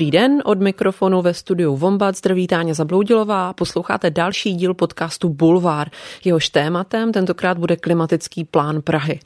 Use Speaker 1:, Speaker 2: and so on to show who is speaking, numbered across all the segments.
Speaker 1: Dobrý den, od mikrofonu ve studiu Vombat zdraví Táně Zabloudilová. Posloucháte další díl podcastu Bulvár. Jehož tématem tentokrát bude klimatický plán Prahy.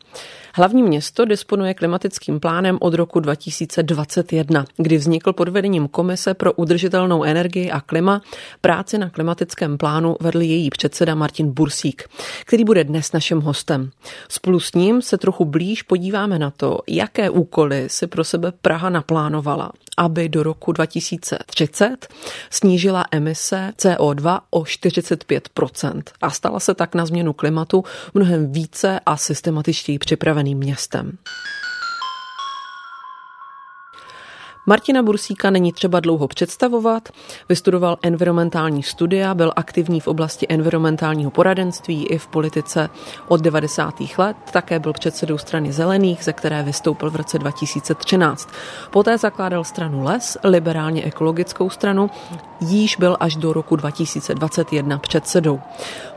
Speaker 1: Hlavní město disponuje klimatickým plánem od roku 2021, kdy vznikl pod vedením Komise pro udržitelnou energii a klima. Práci na klimatickém plánu vedl její předseda Martin Bursík, který bude dnes naším hostem. Spolu s ním se trochu blíž podíváme na to, jaké úkoly si pro sebe Praha naplánovala, aby do roku 2030 snížila emise CO2 o 45% a stala se tak na změnu klimatu mnohem více a systematičtěji připravená vzdělaným městem. Martina Bursíka není třeba dlouho představovat. Vystudoval environmentální studia, byl aktivní v oblasti environmentálního poradenství i v politice od 90. let. Také byl předsedou strany Zelených, ze které vystoupil v roce 2013. Poté zakládal stranu Les, liberálně ekologickou stranu, jíž byl až do roku 2021 předsedou.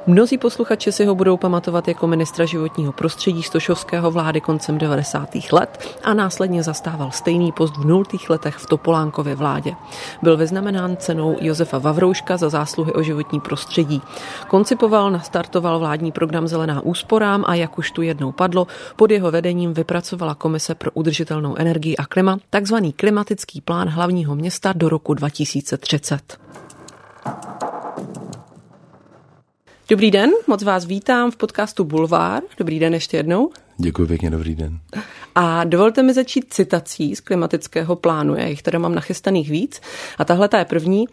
Speaker 1: Mnozí posluchači si ho budou pamatovat jako ministra životního prostředí Stošovského vlády koncem 90. let a následně zastával stejný post v nultých letech v Topolánkově vládě. Byl vyznamenán cenou Josefa Vavrouška za zásluhy o životní prostředí. Koncipoval, nastartoval vládní program Zelená úsporám a jak už tu jednou padlo, pod jeho vedením vypracovala Komise pro udržitelnou energii a klima takzvaný klimatický plán hlavního města do roku 2030. Dobrý den, moc vás vítám v podcastu Bulvár. Dobrý den ještě jednou.
Speaker 2: Děkuji pěkně, dobrý den.
Speaker 1: A dovolte mi začít citací z klimatického plánu. Já jich tady mám nachystaných víc. A tahle ta je první.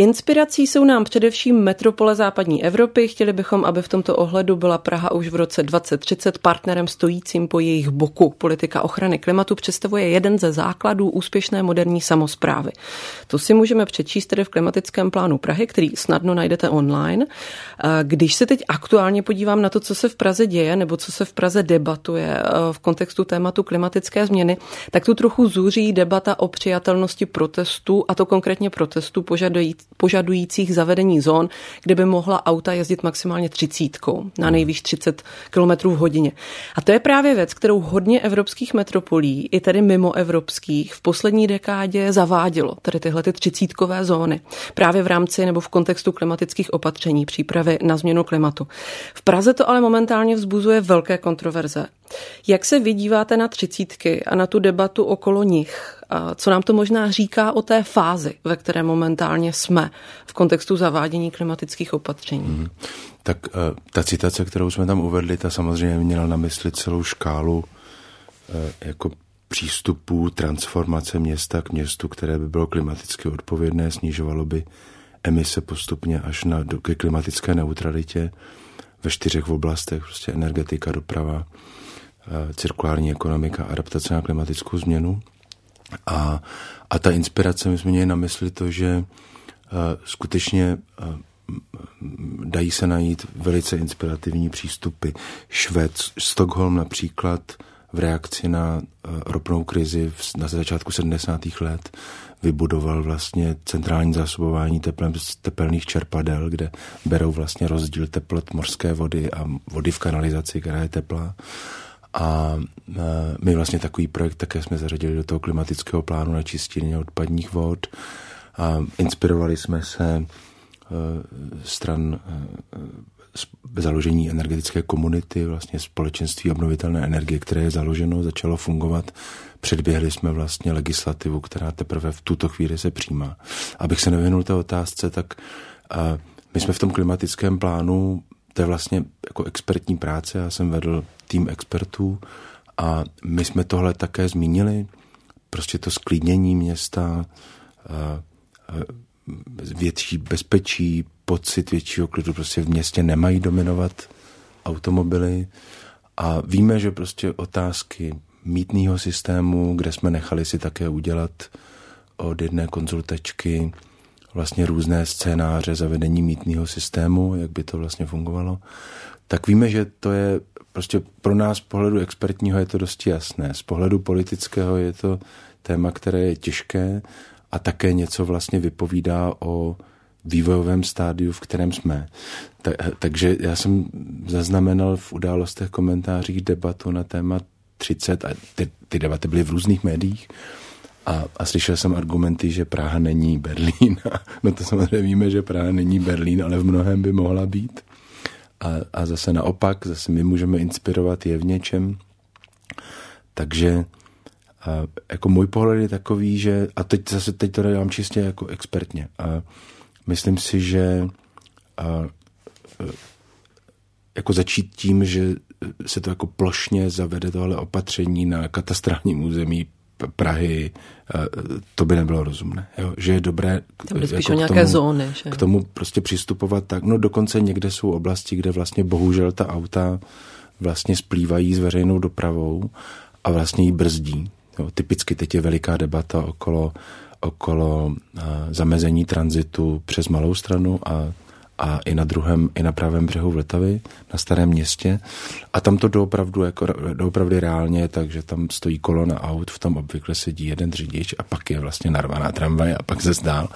Speaker 1: Inspirací jsou nám především metropole západní Evropy. Chtěli bychom, aby v tomto ohledu byla Praha už v roce 2030 partnerem stojícím po jejich boku. Politika ochrany klimatu představuje jeden ze základů úspěšné moderní samozprávy. To si můžeme přečíst tedy v klimatickém plánu Prahy, který snadno najdete online. Když se teď aktuálně podívám na to, co se v Praze děje, nebo co se v Praze debatuje eh, v kontextu tématu klimatické změny, tak tu trochu zůří debata o přijatelnosti protestů, a to konkrétně protestů požadující požadujících zavedení zón, kde by mohla auta jezdit maximálně třicítkou, na nejvýš 30 km v hodině. A to je právě věc, kterou hodně evropských metropolí, i tedy mimo evropských, v poslední dekádě zavádělo, tedy tyhle ty třicítkové zóny, právě v rámci nebo v kontextu klimatických opatření, přípravy na změnu klimatu. V Praze to ale momentálně vzbuzuje velké kontroverze. Jak se vydíváte na třicítky a na tu debatu okolo nich? Co nám to možná říká o té fázi, ve které momentálně jsme v kontextu zavádění klimatických opatření? Hmm.
Speaker 2: Tak eh, ta citace, kterou jsme tam uvedli, ta samozřejmě měla na mysli celou škálu eh, jako přístupů transformace města k městu, které by bylo klimaticky odpovědné, snižovalo by emise postupně až na, ke klimatické neutralitě ve čtyřech oblastech, prostě energetika, doprava, eh, cirkulární ekonomika, adaptace na klimatickou změnu. A, a ta inspirace, my jsme měli na mysli to, že uh, skutečně uh, dají se najít velice inspirativní přístupy. Švéd, Stockholm například v reakci na uh, ropnou krizi v, na začátku 70. let vybudoval vlastně centrální zásobování teplem z tepelných čerpadel, kde berou vlastně rozdíl teplot morské vody a vody v kanalizaci, která je teplá. A e, my vlastně takový projekt také jsme zařadili do toho klimatického plánu na čistění odpadních vod. A inspirovali jsme se e, stran e, založení energetické komunity, vlastně společenství obnovitelné energie, které je založeno, začalo fungovat. Předběhli jsme vlastně legislativu, která teprve v tuto chvíli se přijímá. Abych se nevěnul té otázce, tak my jsme v tom klimatickém plánu to je vlastně jako expertní práce. Já jsem vedl tým expertů a my jsme tohle také zmínili. Prostě to sklidnění města, větší bezpečí, pocit většího klidu. Prostě v městě nemají dominovat automobily. A víme, že prostě otázky mítného systému, kde jsme nechali si také udělat od jedné konzultačky vlastně různé scénáře zavedení mítného systému, jak by to vlastně fungovalo, tak víme, že to je prostě pro nás z pohledu expertního je to dosti jasné. Z pohledu politického je to téma, které je těžké a také něco vlastně vypovídá o vývojovém stádiu, v kterém jsme. Ta, takže já jsem zaznamenal v událostech komentářích debatu na téma 30 a ty, ty debaty byly v různých médiích A, a slyšel jsem argumenty, že Praha není Berlín. no to samozřejmě víme, že Praha není Berlín, ale v mnohem by mohla být. A, a zase naopak, zase my můžeme inspirovat je v něčem. Takže a jako můj pohled je takový, že, a teď zase teď to dělám čistě jako expertně, a myslím si, že a, jako začít tím, že se to jako plošně zavede tohle opatření na katastrálním území Prahy, to by nebylo rozumné. Jo? Že je dobré
Speaker 1: Tam jako nějaké tomu, zóny, že?
Speaker 2: k tomu prostě přistupovat tak. No dokonce někde jsou oblasti, kde vlastně bohužel ta auta vlastně splývají s veřejnou dopravou a vlastně ji brzdí. Jo? Typicky teď je veliká debata okolo, okolo zamezení tranzitu přes malou stranu a a i na druhém, i na pravém břehu Vltavy, na starém městě. A tam to doopravdu, jako, doopravdy reálně je tak, že tam stojí kolona aut, v tom obvykle sedí jeden řidič a pak je vlastně narvaná tramvaj a pak se zdál.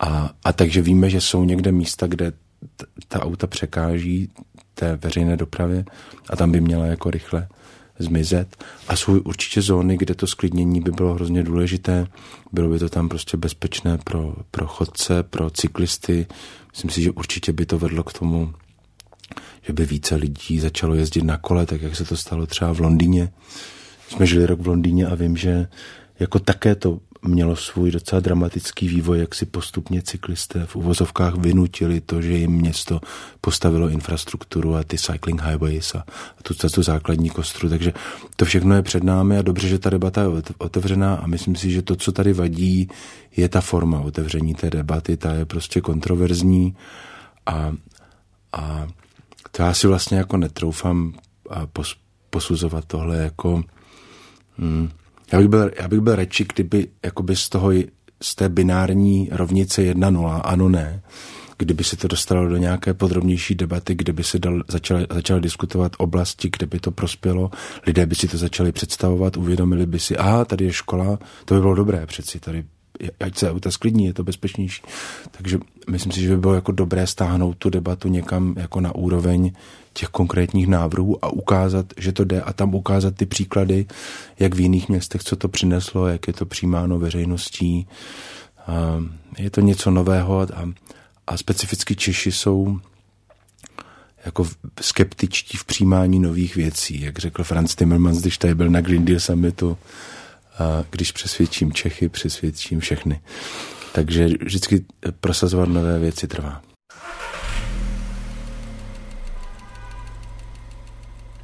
Speaker 2: A, a takže víme, že jsou někde místa, kde t- ta auta překáží té veřejné dopravě a tam by měla jako rychle zmizet. A jsou určitě zóny, kde to sklidnění by bylo hrozně důležité. Bylo by to tam prostě bezpečné pro, pro chodce, pro cyklisty. Myslím si, že určitě by to vedlo k tomu, že by více lidí začalo jezdit na kole, tak jak se to stalo třeba v Londýně. Jsme žili rok v Londýně a vím, že jako také to mělo svůj docela dramatický vývoj, jak si postupně cyklisté v uvozovkách vynutili to, že jim město postavilo infrastrukturu a ty cycling highways a, tu, tu základní kostru. Takže to všechno je před námi a dobře, že ta debata je otevřená a myslím si, že to, co tady vadí, je ta forma otevření té debaty, ta je prostě kontroverzní a, a to já si vlastně jako netroufám pos, posuzovat tohle jako hmm, já bych byl, já bych byl radši, kdyby jakoby z toho, z té binární rovnice 1-0, ano, ne, kdyby se to dostalo do nějaké podrobnější debaty, kdyby se dal, začal, začal diskutovat oblasti, kde by to prospělo, lidé by si to začali představovat, uvědomili by si, aha, tady je škola, to by bylo dobré přeci, tady ať se auta sklidní, je to bezpečnější. Takže myslím si, že by bylo jako dobré stáhnout tu debatu někam jako na úroveň těch konkrétních návrhů a ukázat, že to jde a tam ukázat ty příklady, jak v jiných městech, co to přineslo, jak je to přijímáno veřejností. A je to něco nového a, a specificky Češi jsou jako skeptičtí v přijímání nových věcí, jak řekl Franz Timmermans, když tady byl na Green Deal Summitu, když přesvědčím Čechy, přesvědčím všechny. Takže vždycky prosazovat nové věci trvá.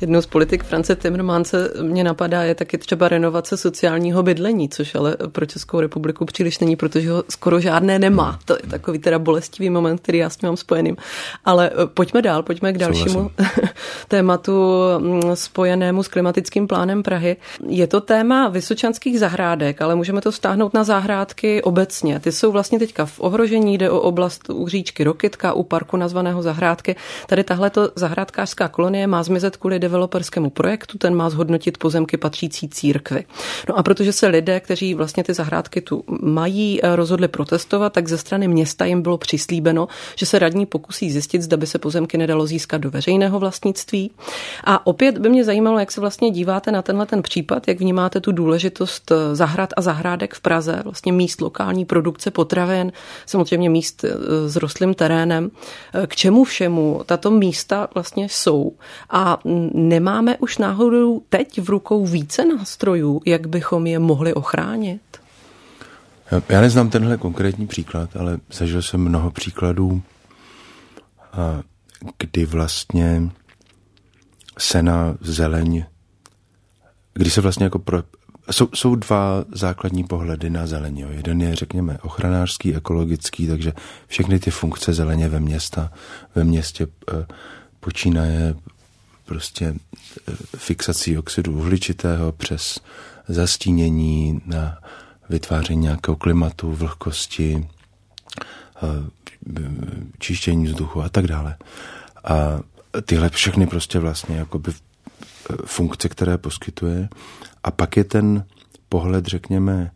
Speaker 1: Jednou z politik France Timmermanse mě napadá je taky třeba renovace sociálního bydlení, což ale pro Českou republiku příliš není, protože ho skoro žádné nemá. To je takový teda bolestivý moment, který já s tím mám spojeným. Ale eh, pojďme dál, pojďme k dalšímu tématu mm, spojenému s klimatickým plánem Prahy. Je to téma vysočanských zahrádek, ale můžeme to stáhnout na zahrádky obecně. Ty jsou vlastně teďka v ohrožení, jde o oblast u říčky Rokitka, u parku nazvaného zahrádky. Tady tahle zahrádkářská kolonie má zmizet kvůli developerskému projektu, ten má zhodnotit pozemky patřící církvi. No a protože se lidé, kteří vlastně ty zahrádky tu mají, eh, rozhodli protestovat, tak ze strany města jim bylo přislíbeno, že se radní pokusí zjistit, zda by se pozemky nedalo získat do veřejného vlastnictví. A opět by mě zajímalo, jak se vlastně díváte na tenhle ten případ, jak vnímáte tu důležitost eh, zahrad a zahrádek v Praze, vlastně míst lokální produkce potravin, samozřejmě míst eh, s rostlým terénem. K čemu všemu tato místa vlastně jsou a nemáme už náhodou teď v rukou více nástrojů, jak bychom je mohli ochránit?
Speaker 2: Já neznám tenhle konkrétní příklad, ale zažil jsem mnoho příkladů, kdy vlastně sena, zeleň, kdy se vlastně jako pro, jsou, jsou dva základní pohledy na zeleň. Jo. Jeden je, řekněme, ochranářský, ekologický, takže všechny ty funkce zeleně ve města, ve městě e, počínaje prostě eh, fixací oxidu uhličitého přes zastínění na vytváření nějakého klimatu, vlhkosti, eh, čištění vzduchu a tak dále. A tyhle všechny prostě vlastně jakoby eh, funkce, které poskytuje. A pak je ten pohled, řekněme,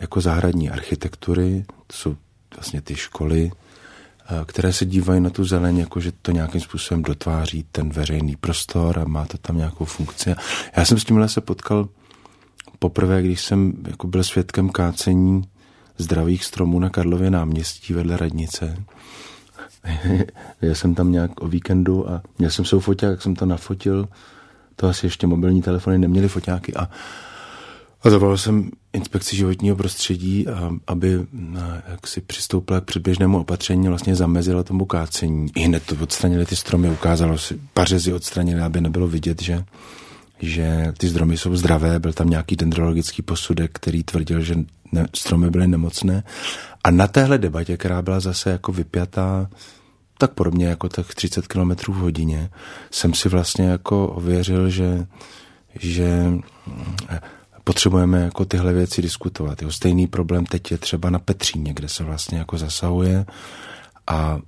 Speaker 2: jako zahradní architektury, to jsou vlastně ty školy, které se dívají na tu zeleň, jako že to nějakým způsobem dotváří ten veřejný prostor a má to tam nějakou funkci. Já jsem s tímhle se potkal poprvé, když jsem jako byl svědkem kácení zdravých stromů na Karlově náměstí vedle radnice. Já jsem tam nějak o víkendu a měl jsem svou foťák, jak jsem to nafotil. To asi ještě mobilní telefony neměly foťáky a, a zavolal jsem inspekci životního prostředí, a, aby jak si přistoupila k předběžnému opatření, vlastně zamezila tomu kácení. I hned to odstranili ty stromy, ukázalo si, pařezy odstranili, aby nebylo vidět, že že ty stromy jsou zdravé, byl tam nějaký dendrologický posudek, který tvrdil, že ne, stromy byly nemocné. A na téhle debatě, která byla zase jako vypjatá, tak podobně jako tak 30 km v hodině, jsem si vlastně jako ověřil, že, že potřebujeme jako tyhle věci diskutovat. Jo, stejný problém teď je třeba na Petříně, kde se vlastně jako zasahuje a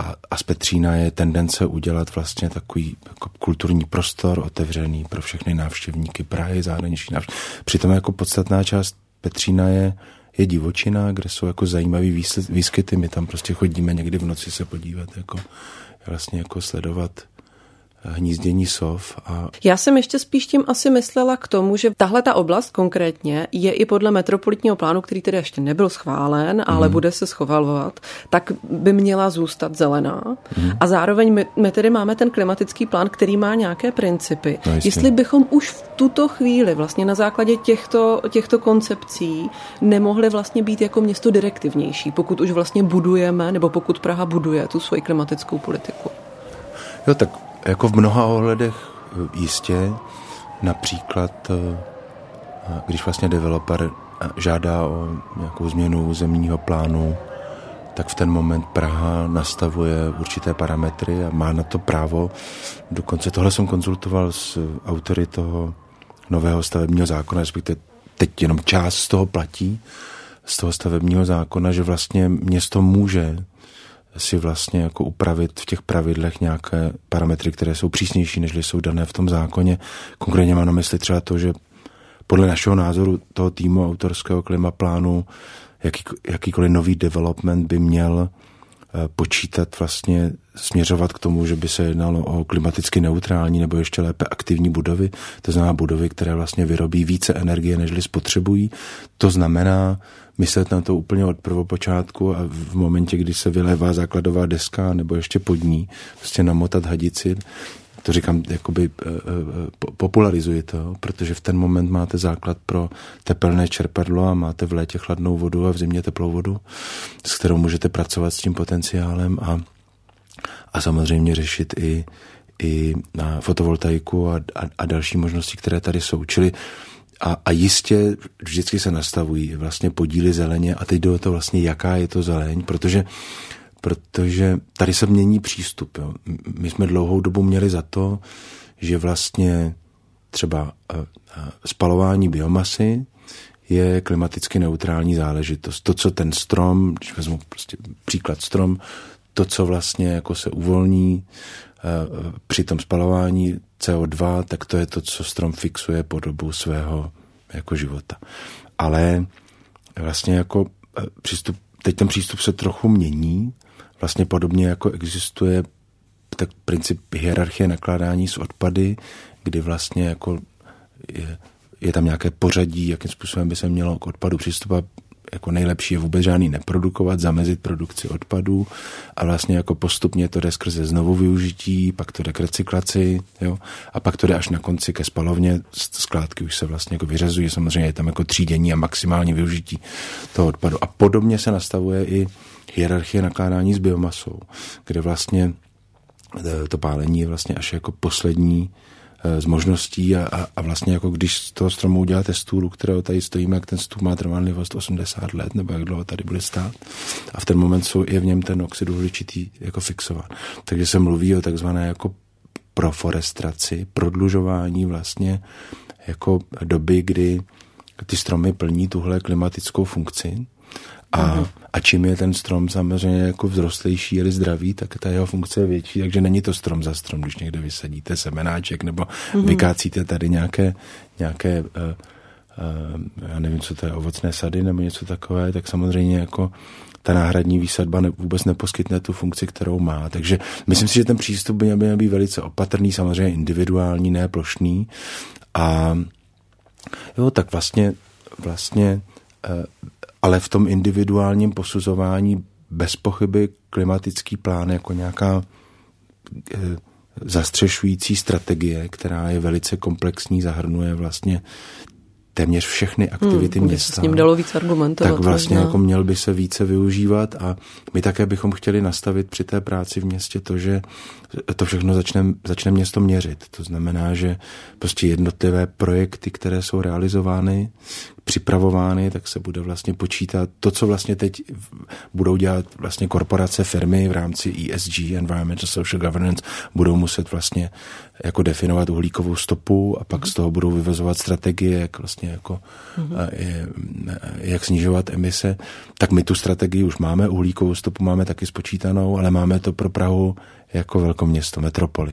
Speaker 2: a, a z Petřína je tendence udělat vlastně takový jako kulturní prostor otevřený pro všechny návštěvníky Prahy, zahraniční návštěvníky. Přitom jako podstatná část Petřína je, je divočina, kde jsou jako zajímavý výskyty. My tam prostě chodíme někdy v noci se podívat, jako vlastně jako sledovat hnízdění sov. A...
Speaker 1: Já jsem ještě spíš tím asi myslela k tomu, že tahle ta oblast konkrétně je i podle metropolitního plánu, který tedy ještě nebyl schválen, ale mm. bude se schovalovat, tak by měla zůstat zelená. Mm. A zároveň my, my tedy máme ten klimatický plán, který má nějaké principy. No, Jestli bychom už v tuto chvíli vlastně na základě těchto, těchto koncepcí nemohli vlastně být jako město direktivnější, pokud už vlastně budujeme, nebo pokud Praha buduje tu svoji klimatickou politiku.
Speaker 2: Jo, tak jako v mnoha ohledech jistě, například eh, když vlastně developer eh, žádá o nějakou změnu zemního plánu, tak v ten moment Praha nastavuje určité parametry a má na to právo. Dokonce tohle jsem konzultoval s autory toho nového stavebního zákona, respektive teď jenom část z toho platí, z toho stavebního zákona, že vlastně město může si vlastně jako upravit v těch pravidlech nějaké parametry, které jsou přísnější, než jsou dané v tom zákoně. Konkrétně mám na mysli třeba to, že podle našeho názoru toho týmu autorského klimaplánu jaký, jakýkoliv nový development by měl eh, počítat vlastně směřovat k tomu, že by se jednalo o klimaticky neutrální nebo ještě lépe aktivní budovy, to znamená budovy, které vlastně vyrobí více energie, než spotřebují. To znamená myslet na to úplně od prvopočátku a v momentě, kdy se vylevá základová deska nebo ještě pod ní, prostě namotat hadici, to říkám, jakoby eh, eh, popularizuji to, protože v ten moment máte základ pro tepelné čerpadlo a máte v létě chladnou vodu a v zimě teplou vodu, s kterou můžete pracovat s tím potenciálem a, a samozřejmě řešit i, i na fotovoltaiku a, a, a další možnosti, které tady jsou. Čili a, a jistě vždycky se nastavují vlastně podíly zeleně a teď jde o to vlastně, jaká je to zeleň, protože protože tady se mění přístup. Jo. My jsme dlouhou dobu měli za to, že vlastně třeba eh, eh, spalování biomasy je klimaticky neutrální záležitost. To, co ten strom, když vezmu prostě příklad strom, to, co vlastně jako se uvolní eh, při tom spalování CO2, tak to je to, co strom fixuje po dobu svého jako života. Ale vlastně jako přístup, teď ten přístup se trochu mění vlastně podobně jako existuje tak princip hierarchie nakládání s odpady, kdy vlastně jako je, je tam nějaké pořadí, jakým způsobem by se mělo k odpadu přistupovat. Jako nejlepší je vůbec žádný neprodukovat, zamezit produkci odpadů a vlastně jako postupně to jde skrze znovu využití, pak to jde k recyklaci, jo, a pak to jde až na konci ke spalovně, skládky už se vlastně jako vyřazují, samozřejmě je tam jako třídění a maximální využití toho odpadu. A podobně se nastavuje i hierarchie nakládání s biomasou, kde vlastně eh, to pálení je vlastně až jako poslední z možností a, a, a vlastně jako když z toho stromu uděláte stůl, u kterého tady stojíme, jak ten stůl má trvanlivost 80 let, nebo jak dlouho tady bude stát. A v ten moment jsou, je v něm ten oxid uhličitý jako fixován. Takže se mluví o takzvané jako proforestraci, prodlužování vlastně jako doby, kdy ty stromy plní tuhle klimatickou funkci a, a čím je ten strom samozřejmě jako vzrostlejší ili zdravý, tak ta jeho funkce je větší, takže není to strom za strom, když někde vysadíte semenáček nebo mm-hmm. vykácíte tady nějaké, nějaké uh, uh, já nevím, co to je, ovocné sady nebo něco takové, tak samozřejmě jako ta náhradní výsadba ne, vůbec neposkytne tu funkci, kterou má. Takže myslím si, že ten přístup by měl být velice opatrný, samozřejmě individuální, ne plošný. A Jo, tak vlastně, vlastně eh, ale v tom individuálním posuzování bez pochyby klimatický plán jako nějaká eh, zastřešující strategie, která je velice komplexní, zahrnuje vlastně téměř všechny aktivity hmm, města.
Speaker 1: S ním dalo víc argumentovat.
Speaker 2: Tak vlastně možná. jako měl by se více využívat a my také bychom chtěli nastavit při té práci v městě to, že to všechno začne, začne město měřit. To znamená, že prostě jednotlivé projekty, které jsou realizovány, připravovány, tak se bude vlastně počítat to, co vlastně teď budou dělat vlastně korporace, firmy v rámci ESG, Environmental Social Governance, budou muset vlastně jako definovat uhlíkovou stopu a pak z toho budou vyvozovat strategie, jak vlastně jako mm-hmm. jak snižovat emise. Tak my tu strategii už máme, uhlíkovou stopu máme taky spočítanou, ale máme to pro Prahu jako velkoměsto, metropoli.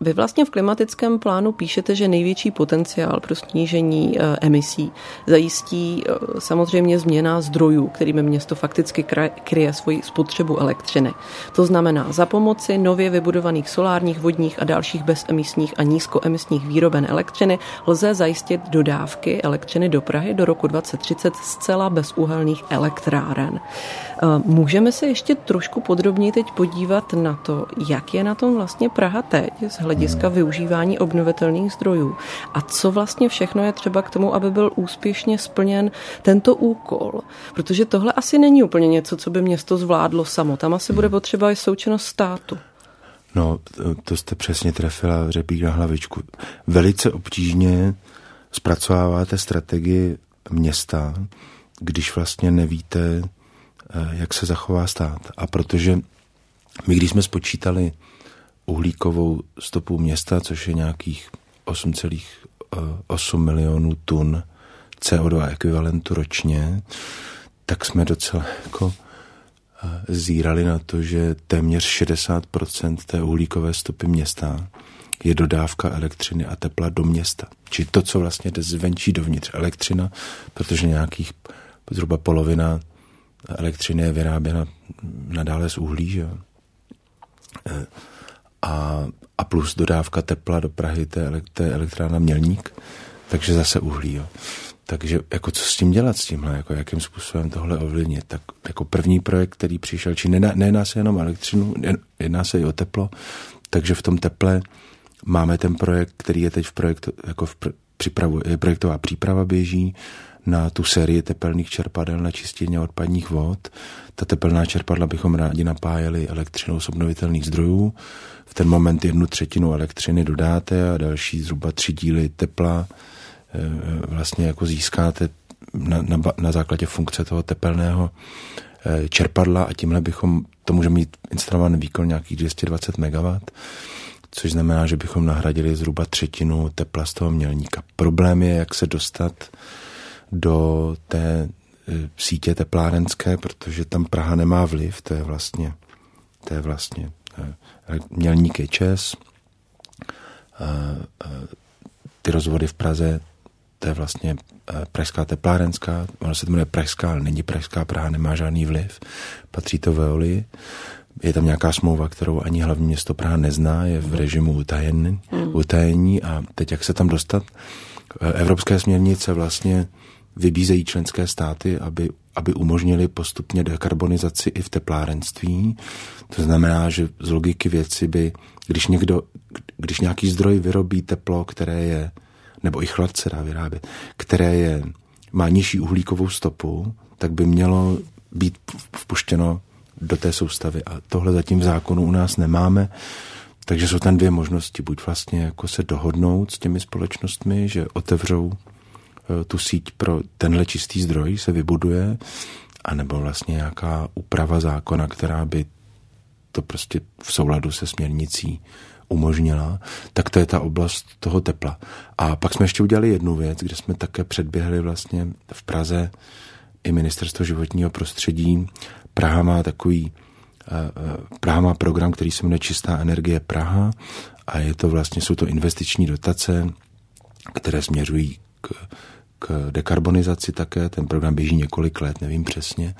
Speaker 1: Vy vlastně v klimatickém plánu píšete, že největší potenciál pro snížení eh, emisí zajistí eh, samozřejmě změna zdrojů, kterými město fakticky kryje svoji spotřebu elektřiny. To znamená za pomoci nově vybudovaných solárních, vodních a dalších bezemisních a nízkoemisních výroben elektřiny lze zajistit dodávky elektřiny do Prahy do roku 2030 zcela bez uhelných elektráren. Eh, můžeme se ještě trošku podrobněji teď podívat na to, jak je na tom vlastně Praha teď z využívání obnovitelných zdrojů a co vlastně všechno je třeba k tomu, aby byl úspěšně splněn tento úkol. Protože tohle asi není úplně něco, co by město zvládlo samo. Tam asi bude potřeba i součinnost státu.
Speaker 2: No, to jste přesně trefila řepík na hlavičku. Velice obtížně zpracováváte strategii města, když vlastně nevíte, Eh, jak se zachová stát. A protože my, když jsme spočítali uhlíkovou stopu města, což je nějakých 8,8 milionů tun CO2 ekvivalentu ročně, tak jsme docela jako eh, zírali na to, že téměř 60% té uhlíkové stopy města je dodávka elektřiny a tepla do města. Či to, co vlastně jde zvenčí dovnitř. Elektřina, protože nějakých zhruba polovina elektřiny je vyráběna nadále z uhlí, že a, a plus dodávka tepla do Prahy, to je elektrána Mělník, takže zase uhlí, jo. Takže jako co s tím dělat s tímhle, jako jakým způsobem tohle ovlivnit, tak jako první projekt, který přišel, či nejedná se jenom elektřinu, jedná se i o teplo, takže v tom teple máme ten projekt, který je teď v projektu, jako v pr- připravu, projektová příprava běží, na tu sérii tepelných čerpadel na čistění odpadních vod. Ta tepelná čerpadla bychom rádi napájeli elektřinou z obnovitelných zdrojů. V ten moment jednu třetinu elektřiny dodáte a další zhruba tři díly tepla eh, vlastně jako získáte na, na, na základě funkce toho tepelného eh, čerpadla a tímhle bychom, to může mít instalovaný výkon nějakých 220 MW, což znamená, že bychom nahradili zhruba třetinu tepla z toho mělníka. Problém je, jak se dostat do té e, sítě teplárenské, protože tam Praha nemá vliv, to je vlastně, to je vlastně e, mělník je Čes, ty rozvody v Praze, to je vlastně e, pražská teplárenská, ono se to jmenuje pražská, ale není pražská, Praha nemá žádný vliv, patří to Veoli. Je tam nějaká smlouva, kterou ani hlavní město Praha nezná, je v režimu utajení, hmm. utajení a teď jak se tam dostat? Evropské směrnice vlastně vybízejí členské státy, aby, aby umožnili postupně dekarbonizaci i v teplárenství. To znamená, že z logiky věci by, když někdo, když nějaký zdroj vyrobí teplo, které je, nebo i chlad se dá vyrábět, které je, má nižší uhlíkovou stopu, tak by mělo být vpuštěno do té soustavy. A tohle zatím v zákonu u nás nemáme. Takže jsou tam dvě možnosti. Buď vlastně jako se dohodnout s těmi společnostmi, že otevřou tu síť pro tenhle čistý zdroj se vybuduje, anebo vlastně nějaká úprava zákona, která by to prostě v souladu se směrnicí umožnila, tak to je ta oblast toho tepla. A pak jsme ještě udělali jednu věc, kde jsme také předběhli vlastně v Praze i ministerstvo životního prostředí. Praha má takový eh, eh, Praha má program, který se jmenuje Čistá energie Praha a je to vlastně, jsou to investiční dotace které směřují k, k dekarbonizaci také. Ten program běží několik let, nevím přesně.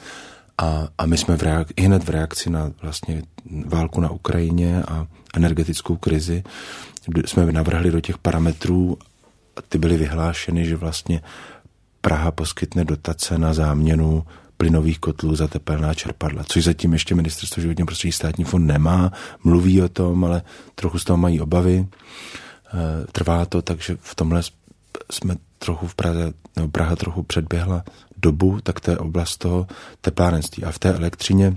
Speaker 2: A, a my jsme v reak, hned v reakci na vlastně válku na Ukrajině a energetickou krizi jsme navrhli do těch parametrů, ty byly vyhlášeny, že vlastně Praha poskytne dotace na záměnu plynových kotlů za tepelná čerpadla, což zatím ještě ministerstvo životního prostředí státní fond nemá, mluví o tom, ale trochu z toho mají obavy. E, trvá to, takže v tomhle jsme trochu v Praze, nebo Praha trochu předběhla dobu, tak to je oblast toho teplárenství. A v té elektřině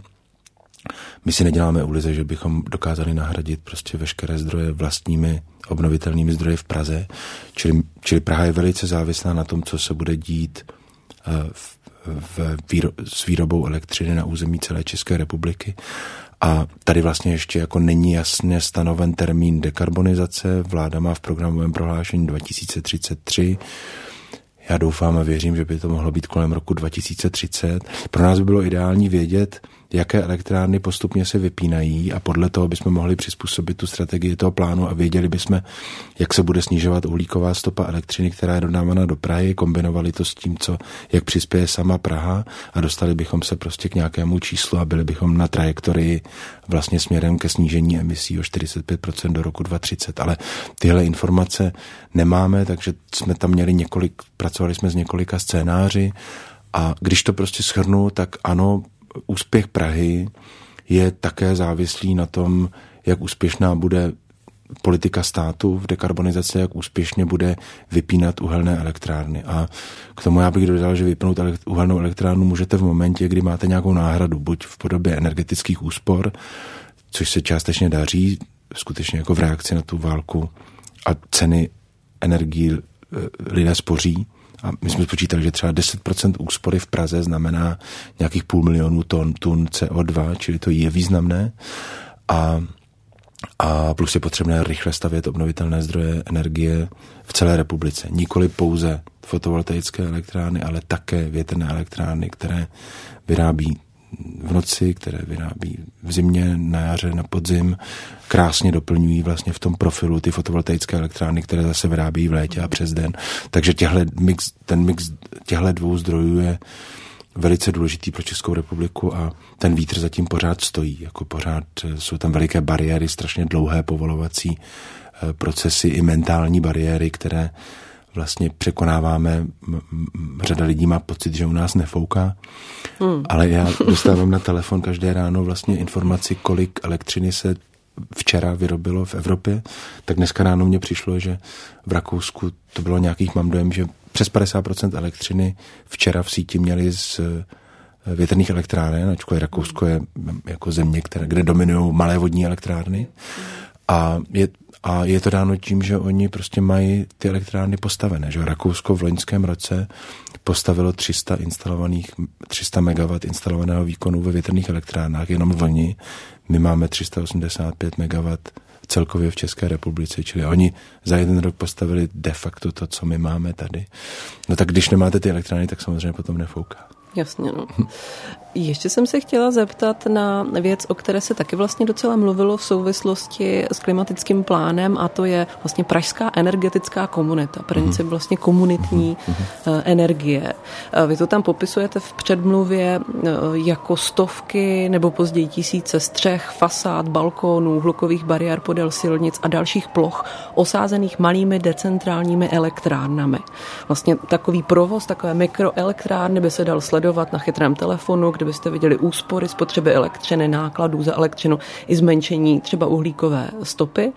Speaker 2: my si neděláme ulize, že bychom dokázali nahradit prostě veškeré zdroje vlastními obnovitelnými zdroji v Praze. Čili, čili Praha je velice závislá na tom, co se bude dít eh, v, v výro, s výrobou elektřiny na území celé České republiky. A tady vlastně ještě jako není jasně stanoven termín dekarbonizace. Vláda má v programovém prohlášení 2033 já doufám a věřím, že by to mohlo být kolem roku 2030. Pro nás by bylo ideální vědět, jaké elektrárny postupně se vypínají a podle toho bychom mohli přizpůsobit tu strategii toho plánu a věděli bychom, jak se bude snižovat uhlíková stopa elektřiny, která je dodávána do Prahy, kombinovali to s tím, co, jak přispěje sama Praha a dostali bychom se prostě k nějakému číslu a byli bychom na trajektorii vlastně směrem ke snížení emisí o 45% do roku 2030. Ale tyhle informace nemáme, takže jsme tam měli několik, pracovali jsme s několika scénáři a když to prostě shrnu, tak ano, úspěch Prahy je také závislý na tom, jak úspěšná bude politika státu v dekarbonizaci, jak úspěšně bude vypínat uhelné elektrárny. A k tomu já bych dodal, že vypnout uhelnou elektrárnu můžete v momentě, kdy máte nějakou náhradu, buď v podobě energetických úspor, což se částečně daří, skutečně jako v reakci na tu válku a ceny energii eh, lidé spoří, a my jsme spočítali, že třeba 10% úspory v Praze znamená nějakých půl milionu ton tun CO2, čili to je významné. A a plus je potřebné rychle stavět obnovitelné zdroje energie v celé republice. Nikoli pouze fotovoltaické elektrárny, ale také větrné elektrárny, které vyrábí v noci, které vyrábí v zimě, na jaře, na podzim, krásně doplňují vlastně v tom profilu ty fotovoltaické elektrárny, které zase vyrábí v létě a přes den. Takže těhle mix, ten mix těchto dvou zdrojů je velice důležitý pro Českou republiku a ten vítr zatím pořád stojí. Jako pořád eh, jsou tam veliké bariéry, strašně dlouhé povolovací eh, procesy i mentální bariéry, které vlastně překonáváme. Řada lidí má pocit, že u nás nefouká, hmm. ale já dostávám na telefon každé ráno vlastně informaci, kolik elektřiny se včera vyrobilo v Evropě, tak dneska ráno mě přišlo, že v Rakousku to bylo nějakých, mám dojem, že přes 50% elektřiny včera v síti měli z eh, větrných elektráren, ačkoliv Rakousko je jako země, které, kde dominují malé vodní elektrárny. A je, a je to dáno tím, že oni prostě mají ty elektrárny postavené. Že Rakousko v loňském roce postavilo 300 instalovaných, 300 MW instalovaného výkonu ve větrných elektrárnách jenom v loni. My máme 385 MW celkově v České republice, čili oni za jeden rok postavili de facto to, co my máme tady. No tak když nemáte ty elektrárny, tak samozřejmě potom nefouká.
Speaker 1: Jasně, no. Ještě jsem se chtěla zeptat na věc, o které se taky vlastně docela mluvilo v souvislosti s klimatickým plánem a to je vlastně pražská energetická komunita, princip mhm. vlastně komunitní mhm. Eh, energie. Eh, vy to tam popisujete v předmluvě eh, jako stovky nebo později tisíce střech, fasád, balkónů, hlukových bariér podél silnic a dalších ploch osázených malými decentrálními elektrárnami. Vlastně takový provoz, takové mikroelektrárny by se dal sledovat na chytrém telefonu, kde byste viděli úspory spotřeby elektřiny, nákladů za elektřinu i zmenšení třeba uhlíkové stopy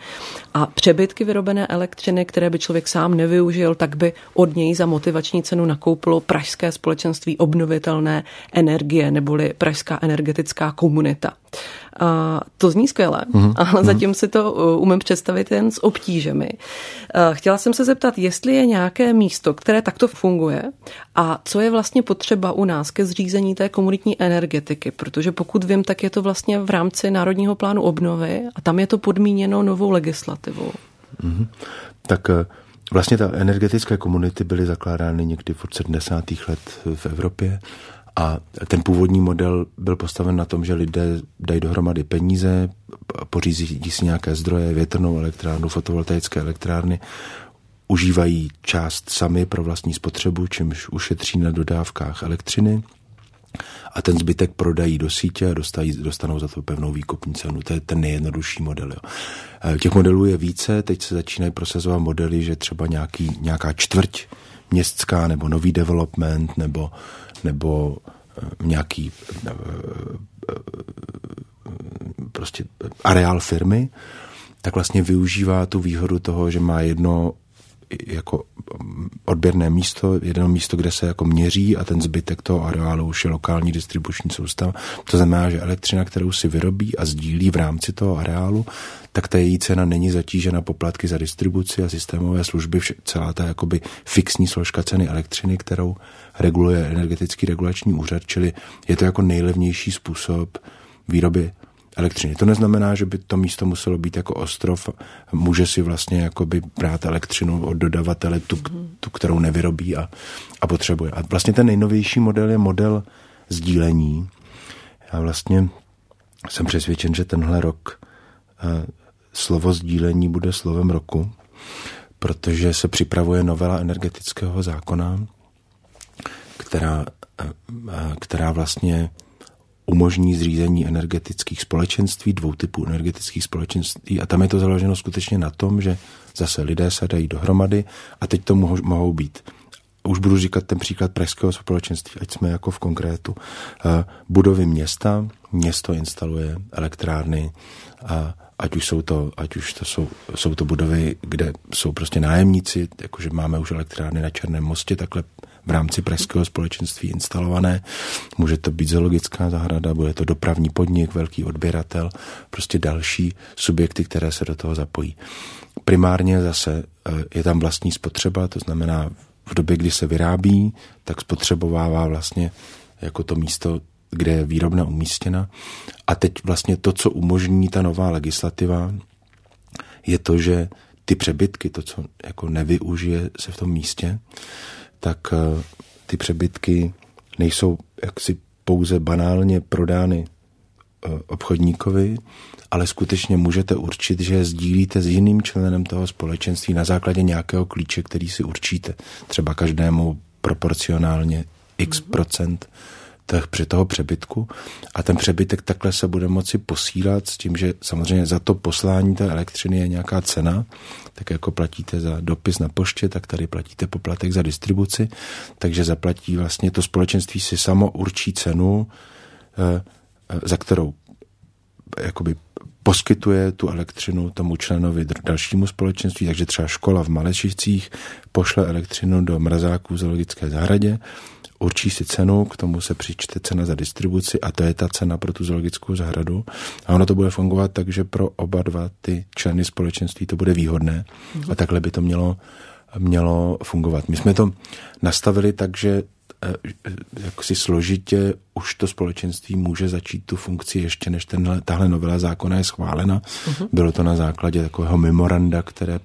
Speaker 1: a přebytky vyrobené elektřiny, které by člověk sám nevyužil, tak by od něj za motivační cenu nakoupilo Pražské společenství obnovitelné energie neboli Pražská energetická komunita. A to zní skvěle, mm-hmm. ale mhm. zatím si to uh, umím představit jen s obtížemi. Chtěla jsem se zeptat, jestli je nějaké místo, které takto funguje a co je vlastně potřeba u nás ke zřízení té komunitní energetiky, protože pokud vím, tak je to vlastně v rámci Národního plánu obnovy a tam je to podmíněno novou legislativou.
Speaker 2: Mm-hmm. Tak eh, Vlastně ta energetické komunity byly zakládány někdy v 70. let v Evropě a ten původní model byl postaven na tom, že lidé dají dohromady peníze, pořízí si nějaké zdroje, větrnou elektrárnu, fotovoltaické elektrárny, užívají část sami pro vlastní spotřebu, čímž ušetří na dodávkách elektřiny a ten zbytek prodají do sítě a dostají, dostanou za to pevnou výkupní cenu. To je ten nejjednodušší model. Jo. E, těch modelů je více, teď se začínají prosazovat modely, že třeba nějaký, nějaká čtvrť městská nebo nový development nebo, nebo e, nějaký e, prostě areál firmy, tak vlastně využívá tu výhodu toho, že má jedno jako odběrné místo, jedno místo, kde se jako měří a ten zbytek toho areálu už je lokální distribuční soustava. To znamená, že elektřina, kterou si vyrobí a sdílí v rámci toho areálu, tak ta její cena není zatížena poplatky za distribuci a systémové služby, celá ta jakoby fixní složka ceny elektřiny, kterou reguluje energetický regulační úřad, čili je to jako nejlevnější způsob výroby elektřiny. To neznamená, že by to místo muselo být jako ostrov. Může si vlastně jakoby brát elektřinu od dodavatele, tu, tu kterou nevyrobí a, a potřebuje. A vlastně ten nejnovější model je model sdílení. Já vlastně jsem přesvědčen, že tenhle rok eh, slovo sdílení bude slovem roku, protože se připravuje novela energetického zákona, která, eh, která vlastně umožní zřízení energetických společenství, dvou typů energetických společenství a tam je to založeno skutečně na tom, že zase lidé se dají dohromady a teď to mohou, mohou být už budu říkat ten příklad pražského společenství, ať jsme jako v konkrétu. Eh, budovy města, město instaluje elektrárny, a ať už jsou to, ať už to jsou, jsou to budovy, kde jsou prostě nájemníci, jakože máme už elektrárny na Černém mostě, takhle v rámci pražského společenství instalované. Může to být zoologická zahrada, bude to dopravní podnik, velký odběratel, prostě další subjekty, které se do toho zapojí. Primárně zase eh, je tam vlastní spotřeba, to znamená v době, kdy se vyrábí, tak spotřebovává vlastně jako to místo, kde je výrobna umístěna. A teď vlastně to, co umožní ta nová legislativa, je to, že ty přebytky, to, co jako nevyužije se v tom místě, tak eh, ty přebytky nejsou jaksi pouze banálně prodány eh, obchodníkovi, ale skutečně můžete určit, že sdílíte s jiným členem toho společenství na základě nějakého klíče, který si určíte. Třeba každému proporcionálně x procent při toho přebytku. A ten přebytek takhle se bude moci posílat s tím, že samozřejmě za to poslání té elektřiny je nějaká cena, tak jako platíte za dopis na poště, tak tady platíte poplatek za distribuci, takže zaplatí vlastně to společenství si samo určí cenu, eh, eh, za kterou jakoby poskytuje tu elektřinu tomu členovi dalšímu společenství, takže třeba škola v Malešicích pošle elektřinu do mrazáků v zoologické zahradě, určí si cenu, k tomu se přičte cena za distribuci a to je ta cena pro tu zoologickou zahradu. A ono to bude fungovat tak, že pro oba dva ty členy společenství to bude výhodné a takhle by to mělo, mělo fungovat. My jsme to nastavili tak, že eh, jak si složitě už to společenství může začít tu funkci ještě než tenhle, tahle novela zákona je schválena. Uh-huh. Bylo to na základě takového memoranda, které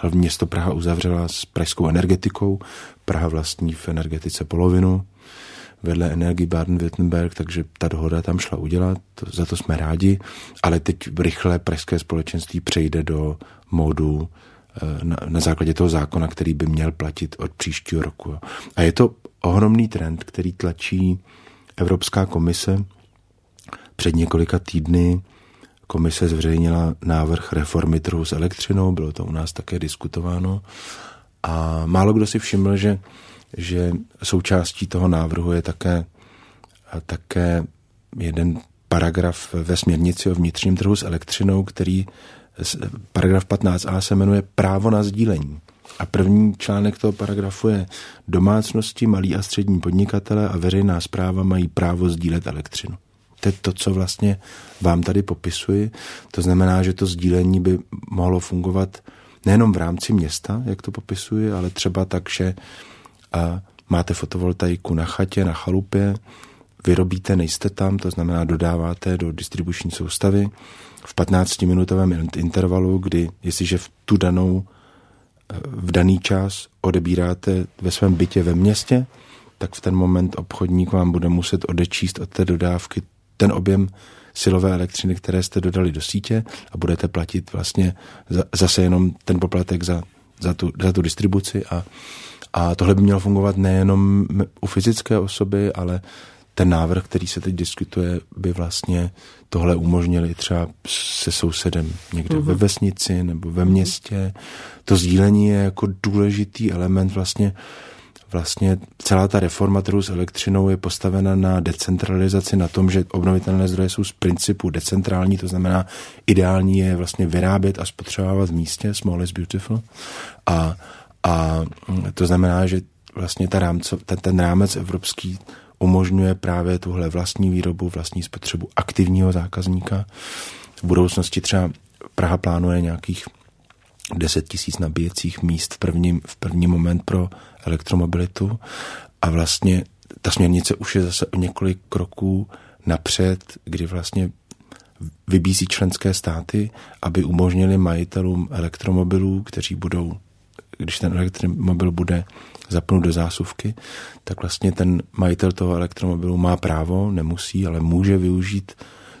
Speaker 2: hlavní město Praha uzavřela s pražskou energetikou. Praha vlastní v energetice polovinu vedle Energie Baden-Württemberg, takže ta dohoda tam šla udělat, za to jsme rádi, ale teď rychle pražské společenství přejde do módu eh, na, na základě toho zákona, který by měl platit od příštího roku. A je to ohromný trend, který tlačí Evropská komise. Před několika týdny komise zveřejnila návrh reformy trhu s elektřinou, bylo to u nás také diskutováno. A málo kdo si všiml, že, že součástí toho návrhu je také, také jeden paragraf ve směrnici o vnitřním trhu s elektřinou, který paragraf 15a se jmenuje právo na sdílení. A první článek toho paragrafu je domácnosti, malí a střední podnikatele a veřejná zpráva mají právo sdílet elektřinu. To to, co vlastně vám tady popisuji. To znamená, že to sdílení by mohlo fungovat nejenom v rámci města, jak to popisuji, ale třeba tak, že a máte fotovoltaiku na chatě, na chalupě, vyrobíte, nejste tam, to znamená dodáváte do distribuční soustavy v 15-minutovém intervalu, kdy jestliže v tu danou v daný čas odebíráte ve svém bytě ve městě, tak v ten moment obchodník vám bude muset odečíst od té dodávky ten objem silové elektřiny, které jste dodali do sítě a budete platit vlastně za, zase jenom ten poplatek za za tu, za tu distribuci a, a tohle by mělo fungovat nejenom u fyzické osoby, ale ten návrh, který se teď diskutuje, by vlastně tohle umožnili třeba se sousedem někde uh-huh. ve mhm. vesnici nebo ve městě. To sdílení je jako důležitý element vlastně vlastně celá ta reforma trhu s elektřinou je postavena na decentralizaci, na tom, že obnovitelné zdroje jsou z principu decentrální, to znamená ideální je vlastně vyrábět a spotřebovávat v místě, small is beautiful. A, a to znamená, že vlastně ta rámco, ten, ten rámec evropský umožňuje právě tuhle vlastní výrobu, vlastní spotřebu aktivního zákazníka. V budoucnosti třeba Praha plánuje nějakých 10 tisíc nabíjecích míst v první, v první moment pro elektromobilitu a vlastně ta směrnice už je zase o několik kroků napřed, kdy vlastně vybízí členské státy, aby umožnili majitelům elektromobilů, kteří budou, když ten elektromobil bude zapnut do zásuvky, tak vlastně ten majitel toho elektromobilu má právo, nemusí, ale může využít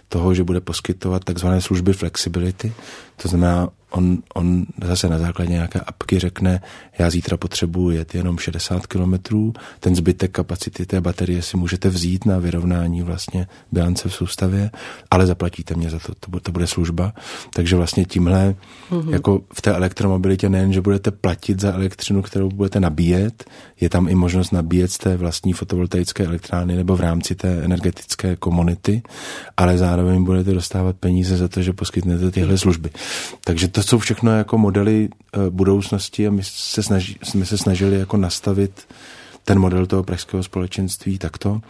Speaker 2: toho, že bude poskytovat takzvané služby flexibility, to znamená on, on zase na základě nějaké apky řekne, já zítra potřebuji jet jenom 60 kilometrů, ten zbytek kapacity té baterie si můžete vzít na vyrovnání vlastně bilance v soustavě, ale zaplatíte mě za to, to, to bude služba. Takže vlastně tímhle, mm-hmm. jako v té elektromobilitě nejen, že budete platit za elektřinu, kterou budete nabíjet, je tam i možnost nabíjet z té vlastní fotovoltaické elektrárny nebo v rámci té energetické komunity, ale zároveň budete dostávat peníze za to, že poskytnete tyhle služby. Takže to jsou všechno jako modely uh, budoucnosti a my se, snaží, jsme se snažili jako nastavit ten model toho pražského společenství takto.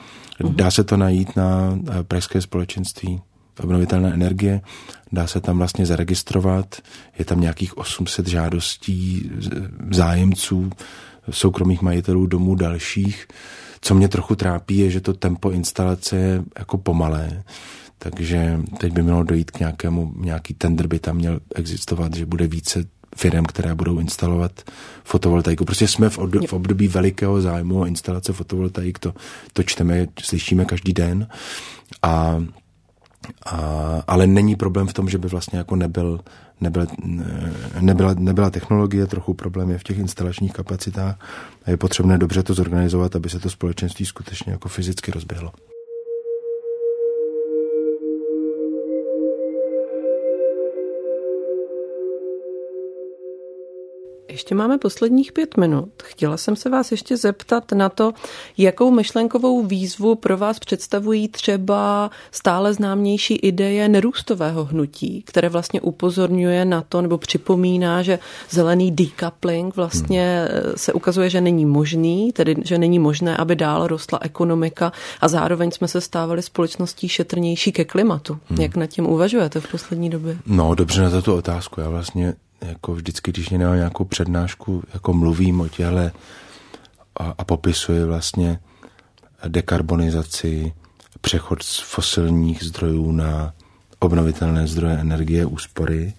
Speaker 2: Uh-huh. Dá se to najít na uh, pražské společenství obnovitelné energie, dá se tam vlastně zaregistrovat, je tam nějakých 800 žádostí zájemců, soukromých majitelů domů dalších. Co mě trochu trápí, je, že to tempo instalace je jako pomalé. Takže teď by mělo dojít k nějakému, nějaký tender by tam měl existovat, že bude více firm, které budou instalovat fotovoltaiku. Prostě jsme v, období, v období velikého zájmu o instalace fotovoltaik, to, to čteme, slyšíme každý den. A, a, ale není problém v tom, že by vlastně jako nebyl, nebyl, nebyla, nebyla technologie, trochu problém je v těch instalačních kapacitách a je potřebné dobře to zorganizovat, aby se to společenství skutečně jako fyzicky rozběhlo.
Speaker 1: Ještě máme posledních pět minut. Chtěla jsem se vás ještě zeptat na to, jakou myšlenkovou výzvu pro vás představují třeba stále známější ideje nerůstového hnutí, které vlastně upozorňuje na to nebo připomíná, že zelený decoupling vlastně hmm. se ukazuje, že není možný, tedy že není možné, aby dál rostla ekonomika a zároveň jsme se stávali společností šetrnější ke klimatu. Hmm. Jak nad tím uvažujete v poslední době?
Speaker 2: No, dobře na tu otázku. Já vlastně jako vždycky, když někdo nějakou přednášku, jako mluvím o těhle a, a popisuji vlastně dekarbonizaci, přechod z fosilních zdrojů na obnovitelné zdroje energie, úspory,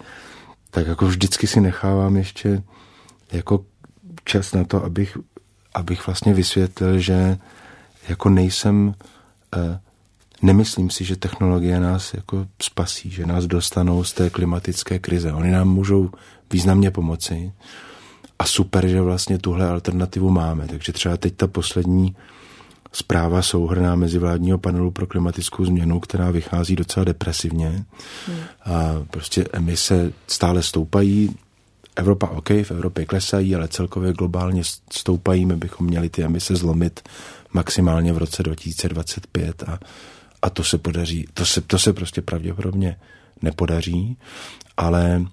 Speaker 2: tak jako vždycky si nechávám ještě jako čas na to, abych, abych vlastně vysvětlil, že jako nejsem eh, nemyslím si, že technologie nás jako spasí, že nás dostanou z té klimatické krize. Oni nám můžou významně pomoci a super, že vlastně tuhle alternativu máme. Takže třeba teď ta poslední zpráva souhrná mezivládního panelu pro klimatickou změnu, která vychází docela depresivně. Hmm. A prostě emise stále stoupají, Evropa OK, v Evropě klesají, ale celkově globálně stoupají. My bychom měli ty emise zlomit maximálně v roce 2025 a a to se podaří, to se, to se prostě pravděpodobně nepodaří, ale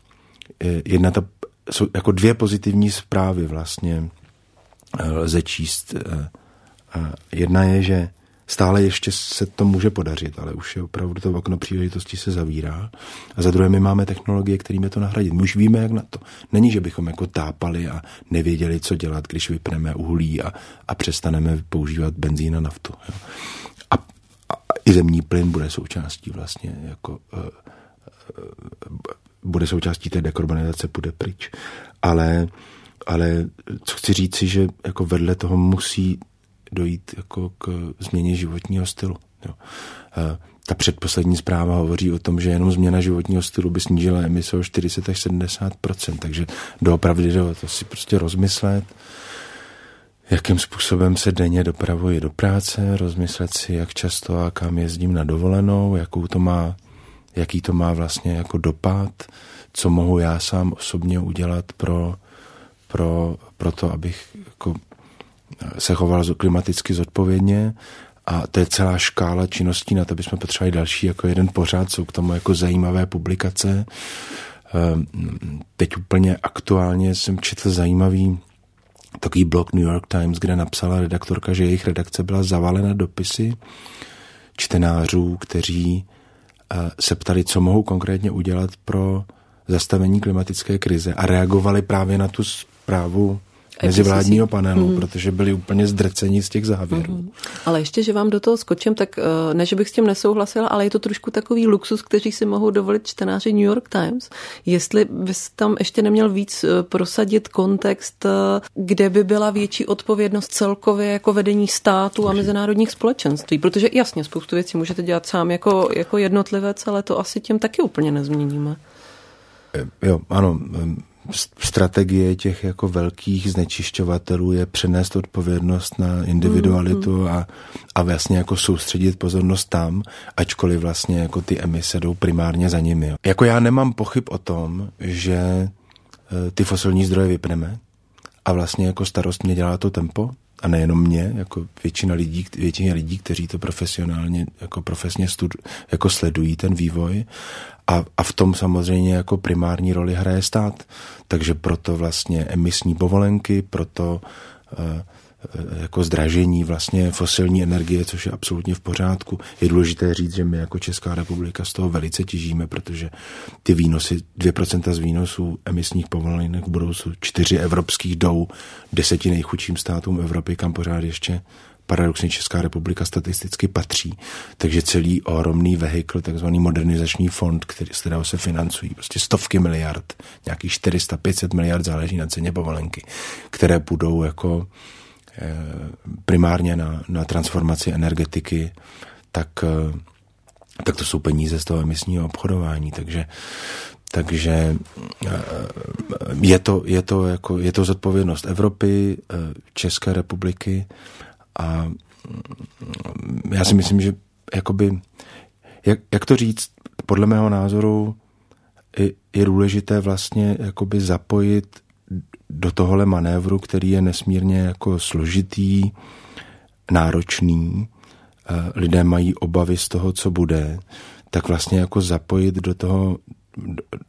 Speaker 2: eh, jedna ta, jsou jako dvě pozitivní zprávy vlastně eh, lze číst. Eh, jedna je, že stále ještě se to může podařit, ale už je opravdu to okno příležitosti se zavírá. A za druhé my máme technologie, kterými to nahradit. My už víme, jak na to. Není, že bychom jako tápali a nevěděli, co dělat, když vypneme uhlí a, a přestaneme používat benzín a naftu. Jo i zemní plyn bude součástí vlastně jako uh, uh, bude součástí té dekarbonizace, bude pryč. Ale, ale co chci říct si, že jako vedle toho musí dojít jako k změně životního stylu. Jo. Uh, ta předposlední zpráva hovoří o tom, že jenom změna životního stylu by snížila emise o 40 až 70% takže doopravdy jde to si prostě rozmyslet, jakým způsobem se denně dopravuji do práce, rozmyslet si, jak často a kam jezdím na dovolenou, jakou to má, jaký to má vlastně jako dopad, co mohu já sám osobně udělat pro, pro, pro to, abych jako se choval klimaticky zodpovědně a to je celá škála činností, na to bychom potřebovali další jako jeden pořád, jsou k tomu jako zajímavé publikace. Ehm, teď úplně aktuálně jsem četl zajímavý takový blog New York Times, kde napsala redaktorka, že jejich redakce byla zavalena dopisy čtenářů, kteří eh, se ptali, co mohou konkrétně udělat pro zastavení klimatické krize a reagovali právě na tu zprávu mezivládního panelu, mm. protože byli úplně zdrceni z těch závěrů. Mm.
Speaker 1: Ale ještě, že vám do toho skočím, tak eh, ne, že bych s tím nesouhlasila, ale je to trošku takový luxus, kteří si mohou dovolit čtenáři New York Times. Jestli bys tam ještě neměl víc eh, prosadit kontext, eh, kde by byla větší odpovědnost celkově jako vedení státu a mezinárodních společenství, protože jasně, spoustu věcí můžete dělat sám jako, jako jednotlivec, ale to asi tím taky úplně nezměníme.
Speaker 2: Jo, ano, strategie těch jako velkých znečišťovatelů je přenést odpovědnost na individualitu mm, mm. a, a vlastně jako soustředit pozornost tam, ačkoliv vlastně jako ty emise jdou primárně za nimi. Jako já nemám pochyb o tom, že e, ty fosilní zdroje vypneme a vlastně jako starost mě dělá to tempo, a nejenom mě, jako většina lidí, většina lidí, kteří to profesionálně, jako profesně stud, jako sledují ten vývoj a, a v tom samozřejmě jako primární roli hraje stát. Takže proto vlastně emisní povolenky, proto uh, jako zdražení vlastně fosilní energie, což je absolutně v pořádku. Je důležité říct, že my jako Česká republika z toho velice těžíme, protože ty výnosy, 2% z výnosů emisních povolenek v budoucnu čtyři evropských jdou deseti nejchudším státům Evropy, kam pořád ještě paradoxně Česká republika statisticky patří. Takže celý ohromný vehikl, takzvaný modernizační fond, který, z kterého se financují prostě stovky miliard, nějakých 400-500 miliard záleží na ceně povolenky, které budou jako Eh, primárně na, na transformaci energetiky, tak, eh, tak to jsou peníze z toho emisního obchodování. Takže, takže eh, je to, je, to jako, je to zodpovědnost Evropy, České republiky a mm, já si myslím, že jakoby, jak, jak to říct, podle mého názoru je, je důležité vlastně jakoby zapojit do tohohle manévru, který je nesmírně jako složitý, náročný, lidé mají obavy z toho, co bude, tak vlastně jako zapojit do toho,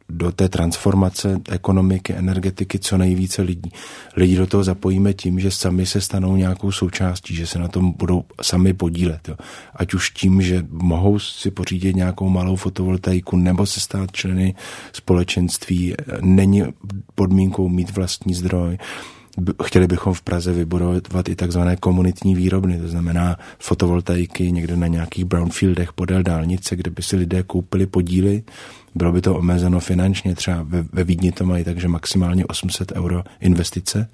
Speaker 2: do té transformace ekonomiky, energetiky co nejvíce lidí. Lidi do toho zapojíme tím, že sami se stanou nějakou součástí, že se na tom budou sami podílet. Jo. Ať už tím, že mohou si pořídit nějakou malou fotovoltaiku nebo se stát členy společenství, není podmínkou mít vlastní zdroj chtěli bychom v Praze vybudovat i takzvané komunitní výrobny, to znamená fotovoltaiky někde na nějakých brownfieldech podél dálnice, kde by si lidé koupili podíly bylo by to omezeno finančně, třeba ve, ve Vídni to mají takže maximálně 800 euro investice,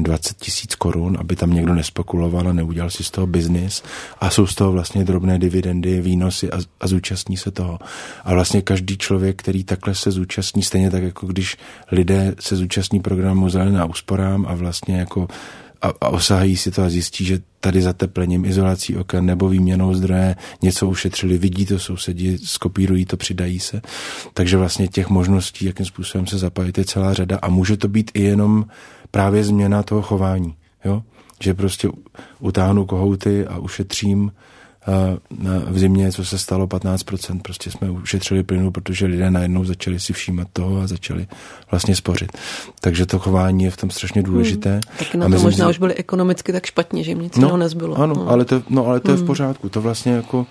Speaker 2: 20 tisíc korun, aby tam někdo nespekuloval a neudělal si z toho biznis a jsou z toho vlastně drobné dividendy, výnosy a, a zúčastní se toho. A vlastně každý člověk, který takhle se zúčastní, stejně tak jako když lidé se zúčastní programu Zelená úsporám a vlastně jako a, a osahají si to a zjistí, že tady zateplením, izolací oken nebo výměnou zdroje něco ušetřili, vidí to sousedi, skopírují to, přidají se. Takže vlastně těch možností, jakým způsobem se zapojit, je celá řada a může to být i jenom právě změna toho chování. Jo? Že prostě utáhnu kohouty a ušetřím v zimě, co se stalo 15%, prostě jsme ušetřili plynu, protože lidé najednou začali si všímat toho a začali vlastně spořit. Takže to chování je v tom strašně důležité. Hmm.
Speaker 1: Taky na to možná že... už byli ekonomicky tak špatně, že jim nic no, nezbylo.
Speaker 2: Ano, no. ale to, no, ale to hmm. je v hmm. pořádku. To vlastně jako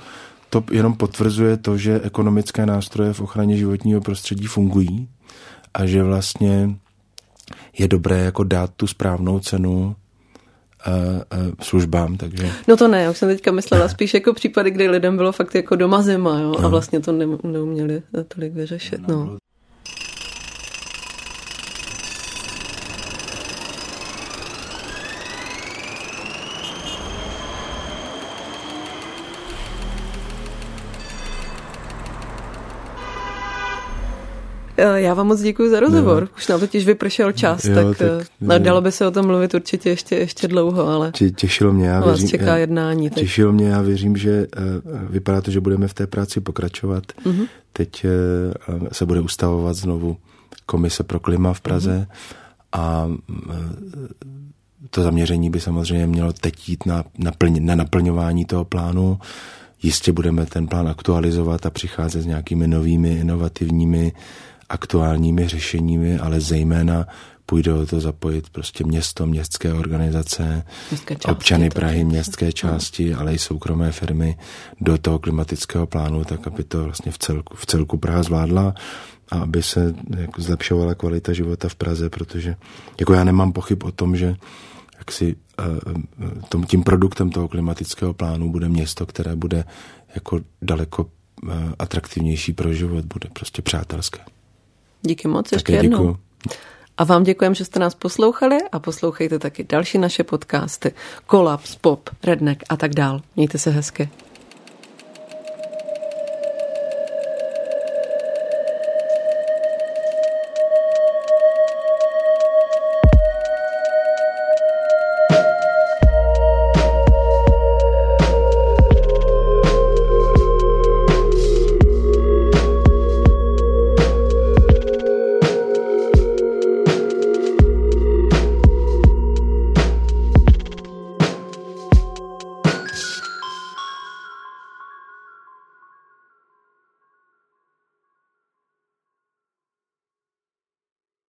Speaker 2: to jenom potvrzuje to, že ekonomické nástroje v ochraně životního prostředí fungují a že vlastně je dobré jako dát tu správnou cenu službám, takže...
Speaker 1: No to ne, já už jsem teďka myslela spíš jako případy, kdy lidem bylo fakt jako doma zima, jo, a vlastně to neuměli tolik vyřešit, no. Eh, já vám moc děkuji za rozhovor. No. Už nám totiž vypršel čas, jo, tak, tak eh, no, dalo by se o tom mluvit určitě ještě, ještě dlouho, ale
Speaker 2: těšilo mě. Já
Speaker 1: vás věřím, čeká jednání.
Speaker 2: Teď. Těšilo mě, já věřím, že vypadá to, že budeme v té práci pokračovat. Mm-hmm. Teď se bude ustavovat znovu komise pro klima v Praze mm-hmm. a to zaměření by samozřejmě mělo teď jít na, naplň, na naplňování toho plánu. Jistě budeme ten plán aktualizovat a přicházet s nějakými novými, inovativními, aktuálními řešeními, ale zejména půjde o to zapojit prostě město, městské organizace, městské části, občany Prahy, městské části, ale i soukromé firmy do toho klimatického plánu, tak aby to vlastně v celku, v celku Praha zvládla a aby se jako zlepšovala kvalita života v Praze, protože jako já nemám pochyb o tom, že jak si eh, tom, tím produktem toho klimatického plánu bude město, které bude jako daleko eh, atraktivnější pro život, bude prostě přátelské.
Speaker 1: Díky moc ještě jednou. Děkuju. A vám děkujeme, že jste nás poslouchali a poslouchejte taky další naše podcasty. Kolaps, Pop, Redneck a tak dál. Mějte se hezky.